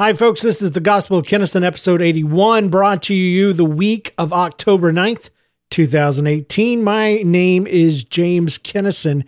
Hi, folks. This is the Gospel of Kennison, episode 81, brought to you the week of October 9th, 2018. My name is James Kennison,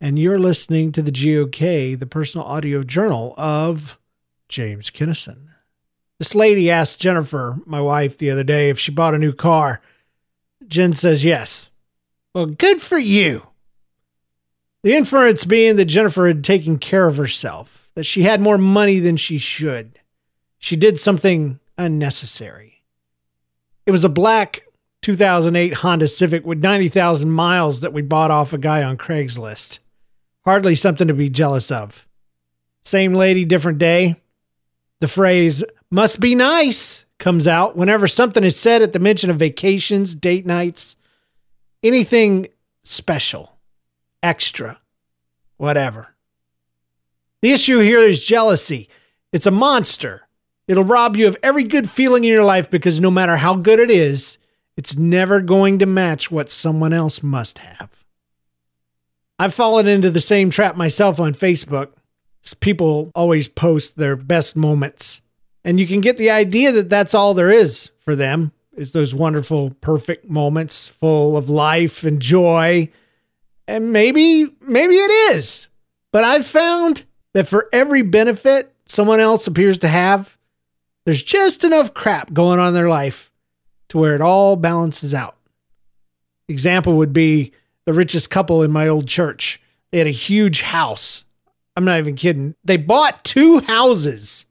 and you're listening to the GOK, the personal audio journal of James Kennison. This lady asked Jennifer, my wife, the other day if she bought a new car. Jen says yes. Well, good for you. The inference being that Jennifer had taken care of herself, that she had more money than she should she did something unnecessary. It was a black 2008 Honda Civic with 90,000 miles that we bought off a guy on Craigslist. Hardly something to be jealous of. Same lady, different day. The phrase, must be nice, comes out whenever something is said at the mention of vacations, date nights, anything special, extra, whatever. The issue here is jealousy. It's a monster. It'll rob you of every good feeling in your life because no matter how good it is, it's never going to match what someone else must have. I've fallen into the same trap myself on Facebook. People always post their best moments, and you can get the idea that that's all there is for them is those wonderful perfect moments full of life and joy. And maybe maybe it is. But I've found that for every benefit someone else appears to have, there's just enough crap going on in their life to where it all balances out. Example would be the richest couple in my old church. They had a huge house. I'm not even kidding. They bought two houses.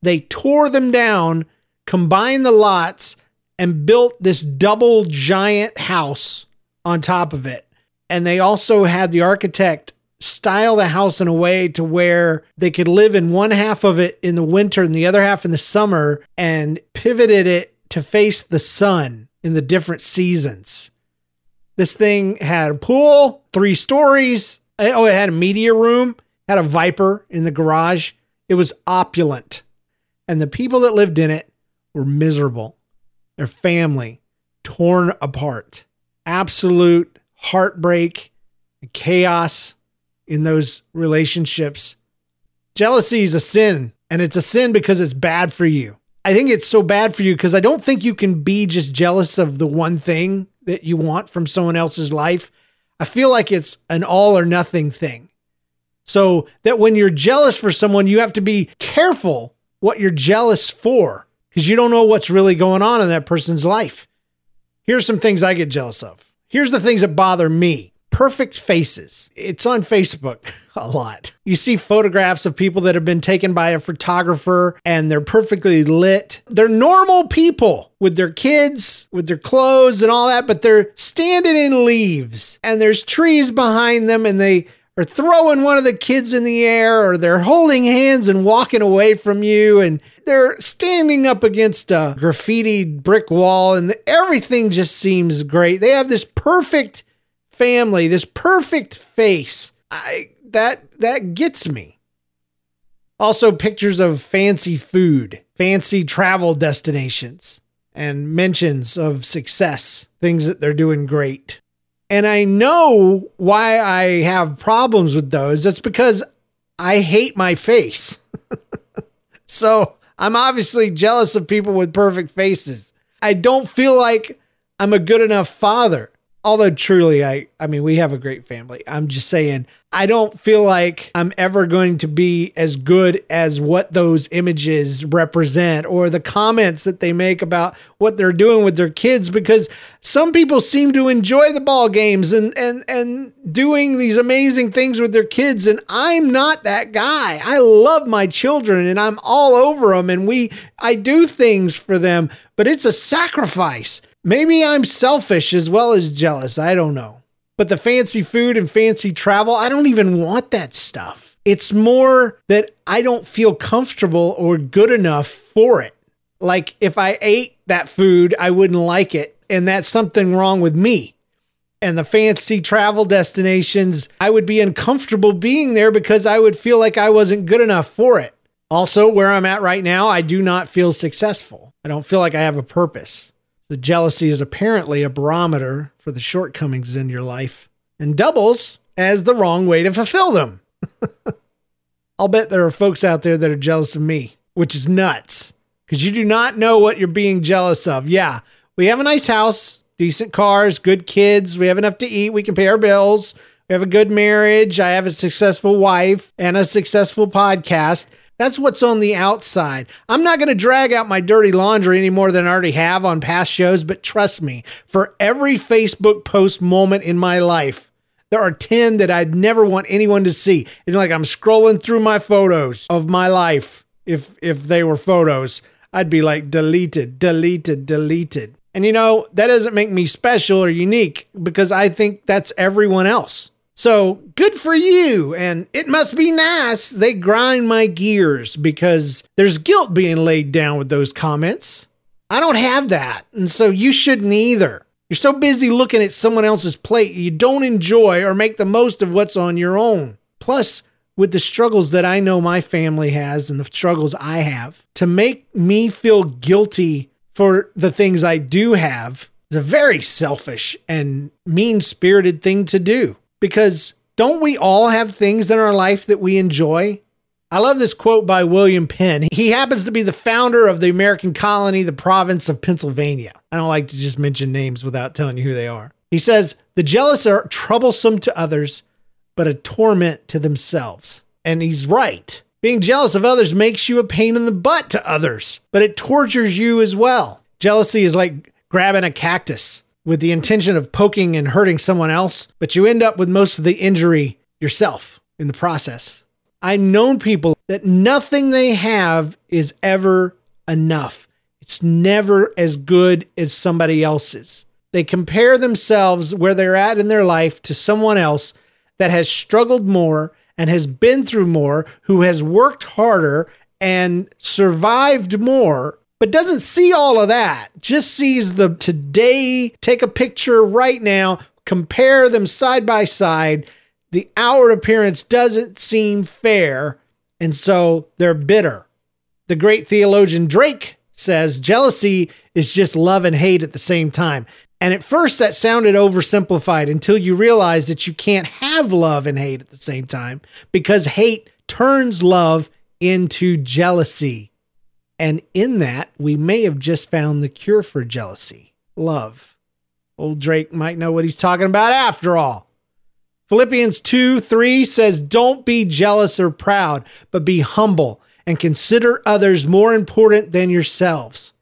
They tore them down, combined the lots, and built this double giant house on top of it. And they also had the architect style the house in a way to where they could live in one half of it in the winter and the other half in the summer and pivoted it to face the sun in the different seasons. This thing had a pool, three stories. Eh, oh, it had a media room, had a Viper in the garage. It was opulent. And the people that lived in it were miserable. Their family torn apart. Absolute heartbreak, chaos in those relationships. Jealousy is a sin, and it's a sin because it's bad for you. I think it's so bad for you because I don't think you can be just jealous of the one thing that you want from someone else's life. I feel like it's an all or nothing thing. So that when you're jealous for someone, you have to be careful what you're jealous for because you don't know what's really going on in that person's life. Here's some things I get jealous of. Here's the things that bother me perfect faces. It's on Facebook a lot. You see photographs of people that have been taken by a photographer and they're perfectly lit. They're normal people with their kids, with their clothes and all that, but they're standing in leaves and there's trees behind them and they are throwing one of the kids in the air or they're holding hands and walking away from you and they're standing up against a graffiti brick wall and everything just seems great. They have this perfect family, this perfect face. I that that gets me. Also pictures of fancy food, fancy travel destinations, and mentions of success, things that they're doing great. And I know why I have problems with those. That's because I hate my face. so I'm obviously jealous of people with perfect faces. I don't feel like I'm a good enough father although truly I I mean we have a great family. I'm just saying I don't feel like I'm ever going to be as good as what those images represent or the comments that they make about what they're doing with their kids because some people seem to enjoy the ball games and and and doing these amazing things with their kids and I'm not that guy. I love my children and I'm all over them and we I do things for them, but it's a sacrifice. Maybe I'm selfish as well as jealous. I don't know. But the fancy food and fancy travel, I don't even want that stuff. It's more that I don't feel comfortable or good enough for it. Like if I ate that food, I wouldn't like it. And that's something wrong with me. And the fancy travel destinations, I would be uncomfortable being there because I would feel like I wasn't good enough for it. Also, where I'm at right now, I do not feel successful. I don't feel like I have a purpose. The jealousy is apparently a barometer for the shortcomings in your life and doubles as the wrong way to fulfill them. I'll bet there are folks out there that are jealous of me. which is nuts because you do not know what you're being jealous of. Yeah, we have a nice house, decent cars, good kids. We have enough to eat. We can pay our bills. We have a good marriage. I have a successful wife and a successful podcast. That's what's on the outside. I'm not going to drag out my dirty laundry any more than I already have on past shows, but trust me, for every Facebook post moment in my life, there are 10 that I'd never want anyone to see. It's like I'm scrolling through my photos of my life. If if they were photos, I'd be like deleted, deleted, deleted. And you know, that doesn't make me special or unique because I think that's everyone else. So good for you. And it must be nice. They grind my gears because there's guilt being laid down with those comments. I don't have that. And so you shouldn't either. You're so busy looking at someone else's plate, you don't enjoy or make the most of what's on your own. Plus, with the struggles that I know my family has and the struggles I have, to make me feel guilty for the things I do have is a very selfish and mean spirited thing to do because don't we all have things in our life that we enjoy? I love this quote by William Penn. He happens to be the founder of the American colony, the province of Pennsylvania. I don't like to just mention names without telling you who they are. He says, The jealous are troublesome to others, but a torment to themselves. And he's right. Being jealous of others makes you a pain in the butt to others, but it tortures you as well. Jealousy is like grabbing a cactus with the intention of poking and hurting someone else, but you end up with most of the injury yourself in the process. I've known people that nothing they have is ever enough. It's never as good as somebody else's. They compare themselves where they're at in their life to someone else that has struggled more and has been through more, who has worked harder and survived more, but doesn't see all of that. Just sees the today, take a picture right now, compare them side by side. The outward appearance doesn't seem fair, and so they're bitter. The great theologian Drake says jealousy is just love and hate at the same time. And at first, that sounded oversimplified until you realize that you can't have love and hate at the same time because hate turns love into jealousy. And in that, we may have just found the cure for jealousy love. Old Drake might know what he's talking about after all. Philippians 2 3 says, Don't be jealous or proud, but be humble and consider others more important than yourselves.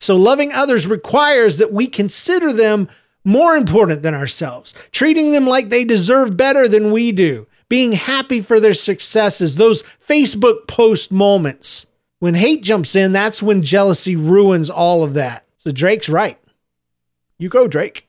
So, loving others requires that we consider them more important than ourselves, treating them like they deserve better than we do, being happy for their successes, those Facebook post moments. When hate jumps in, that's when jealousy ruins all of that. So Drake's right. You go, Drake.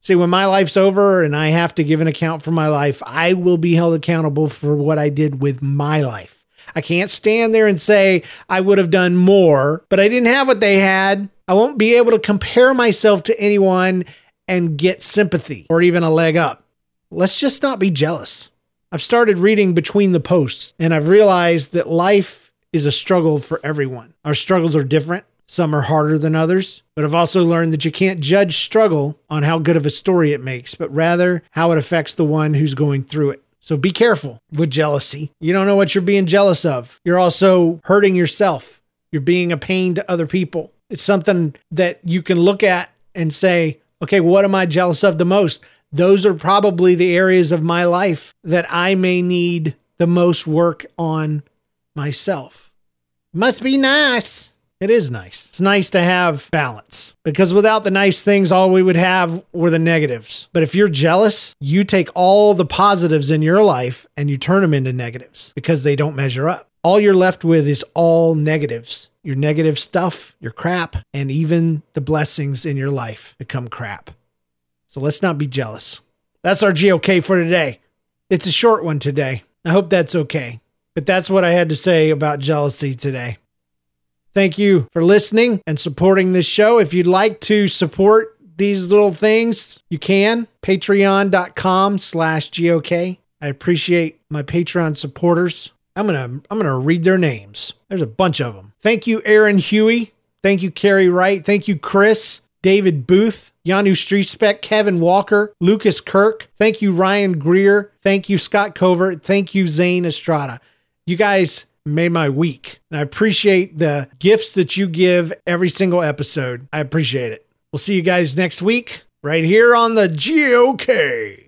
See, when my life's over and I have to give an account for my life, I will be held accountable for what I did with my life. I can't stand there and say I would have done more, but I didn't have what they had. I won't be able to compare myself to anyone and get sympathy or even a leg up. Let's just not be jealous. I've started reading between the posts and I've realized that life is a struggle for everyone. Our struggles are different. Some are harder than others, but I've also learned that you can't judge struggle on how good of a story it makes, but rather how it affects the one who's going through it. So be careful with jealousy. You don't know what you're being jealous of. You're also hurting yourself. You're being a pain to other people. It's something that you can look at and say, okay, what am I jealous of the most? Those are probably the areas of my life that I may need the most work on myself. Must be nice. It is nice. It's nice to have balance because without the nice things, all we would have were the negatives. But if you're jealous, you take all the positives in your life and you turn them into negatives because they don't measure up. All you're left with is all negatives your negative stuff, your crap, and even the blessings in your life become crap. So let's not be jealous. That's our GOK for today. It's a short one today. I hope that's okay. But that's what I had to say about jealousy today. Thank you for listening and supporting this show. If you'd like to support these little things, you can. Patreon.com slash GOK. I appreciate my Patreon supporters. I'm gonna I'm gonna read their names. There's a bunch of them. Thank you, Aaron Huey. Thank you, Carrie Wright. Thank you, Chris, David Booth, Janu Streetspec, Kevin Walker, Lucas Kirk. Thank you, Ryan Greer. Thank you, Scott Covert. Thank you, Zane Estrada. You guys made my week. And I appreciate the gifts that you give every single episode. I appreciate it. We'll see you guys next week right here on the GOK.